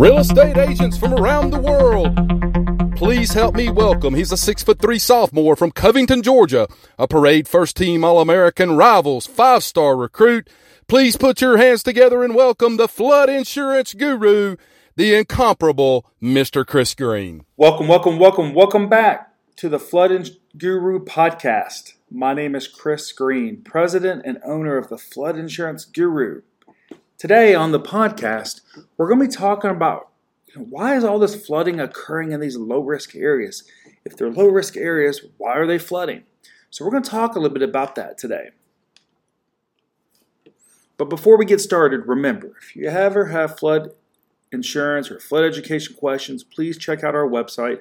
Real estate agents from around the world. Please help me welcome. He's a six foot three sophomore from Covington, Georgia, a parade first team All American rivals, five star recruit. Please put your hands together and welcome the flood insurance guru, the incomparable Mr. Chris Green. Welcome, welcome, welcome, welcome back to the Flood Ins- Guru podcast. My name is Chris Green, president and owner of the Flood Insurance Guru. Today on the podcast, we're going to be talking about you know, why is all this flooding occurring in these low risk areas? If they're low risk areas, why are they flooding? So, we're going to talk a little bit about that today. But before we get started, remember if you ever have flood insurance or flood education questions, please check out our website,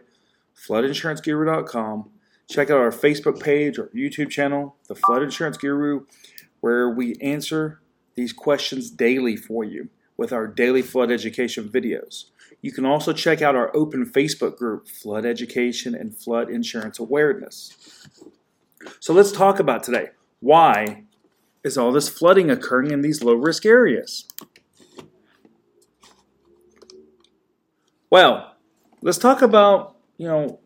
floodinsuranceguru.com. Check out our Facebook page or YouTube channel, The Flood Insurance Guru, where we answer these questions daily for you with our daily flood education videos. You can also check out our open Facebook group, Flood Education and Flood Insurance Awareness. So let's talk about today. Why is all this flooding occurring in these low risk areas? Well, let's talk about, you know,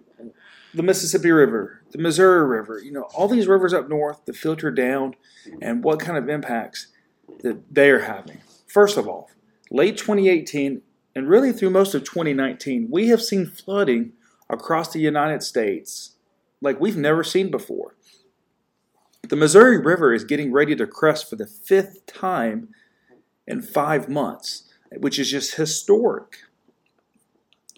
the Mississippi River, the Missouri River, you know, all these rivers up north that filter down and what kind of impacts that they are having. First of all, late 2018 and really through most of 2019, we have seen flooding across the United States like we've never seen before. The Missouri River is getting ready to crest for the fifth time in five months, which is just historic.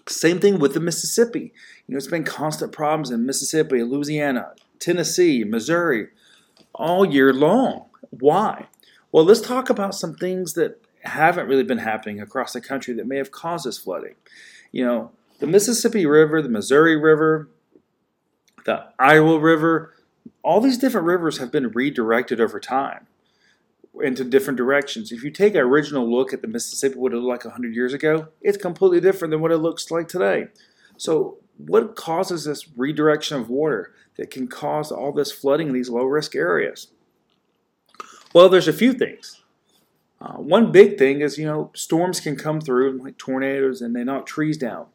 Same thing with the Mississippi. You know, it's been constant problems in Mississippi, Louisiana, Tennessee, Missouri, all year long. Why? Well, let's talk about some things that haven't really been happening across the country that may have caused this flooding. You know, the Mississippi River, the Missouri River, the Iowa River, all these different rivers have been redirected over time into different directions. If you take an original look at the Mississippi, what it looked like 100 years ago, it's completely different than what it looks like today. So, what causes this redirection of water that can cause all this flooding in these low risk areas? Well, there's a few things. Uh, one big thing is, you know, storms can come through like tornadoes and they knock trees down.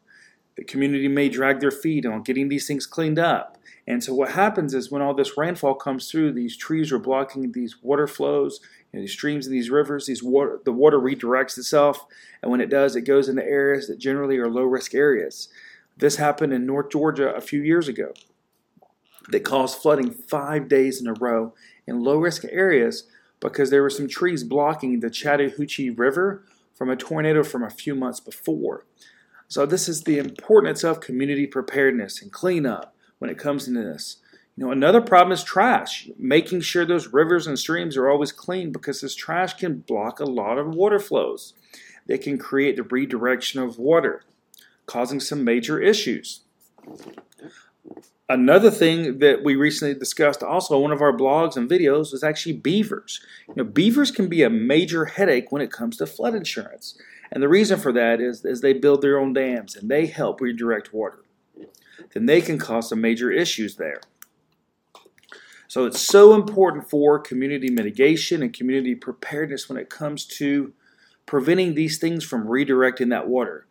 The community may drag their feet on getting these things cleaned up. And so what happens is when all this rainfall comes through, these trees are blocking these water flows, you know, these streams and these rivers. These water, the water redirects itself, and when it does, it goes into areas that generally are low risk areas. This happened in North Georgia a few years ago. That caused flooding five days in a row in low risk areas because there were some trees blocking the Chattahoochee River from a tornado from a few months before. So this is the importance of community preparedness and cleanup when it comes into this. You know, another problem is trash. Making sure those rivers and streams are always clean because this trash can block a lot of water flows. They can create the redirection of water, causing some major issues. Another thing that we recently discussed also on one of our blogs and videos was actually beavers. You know, beavers can be a major headache when it comes to flood insurance. And the reason for that is, is they build their own dams and they help redirect water. Then they can cause some major issues there. So it's so important for community mitigation and community preparedness when it comes to preventing these things from redirecting that water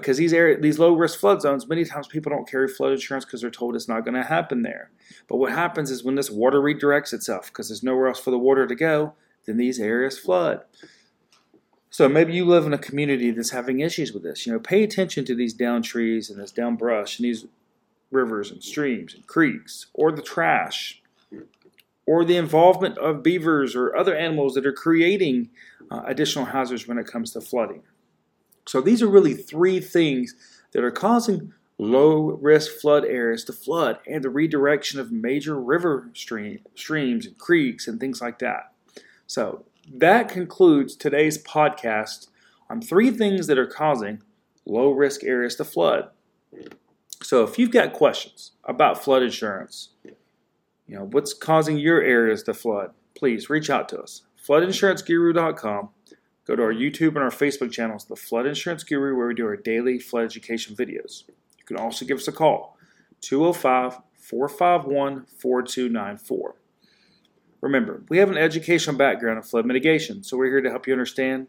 because these area, these low risk flood zones, many times people don't carry flood insurance because they're told it's not going to happen there. But what happens is when this water redirects itself because there's nowhere else for the water to go, then these areas flood. So maybe you live in a community that's having issues with this. You know, pay attention to these down trees and this down brush and these rivers and streams and creeks or the trash or the involvement of beavers or other animals that are creating uh, additional hazards when it comes to flooding. So these are really three things that are causing low risk flood areas to flood and the redirection of major river stream, streams and creeks and things like that. So that concludes today's podcast on three things that are causing low risk areas to flood. So if you've got questions about flood insurance, you know, what's causing your areas to flood, please reach out to us. floodinsuranceguru.com Go to our YouTube and our Facebook channels, The Flood Insurance Guru, where we do our daily flood education videos. You can also give us a call, 205 451 4294. Remember, we have an educational background in flood mitigation, so we're here to help you understand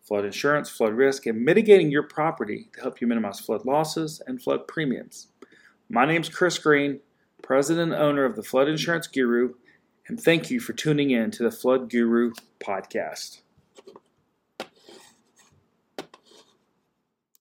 flood insurance, flood risk, and mitigating your property to help you minimize flood losses and flood premiums. My name's Chris Green, president and owner of the Flood Insurance Guru, and thank you for tuning in to the Flood Guru podcast.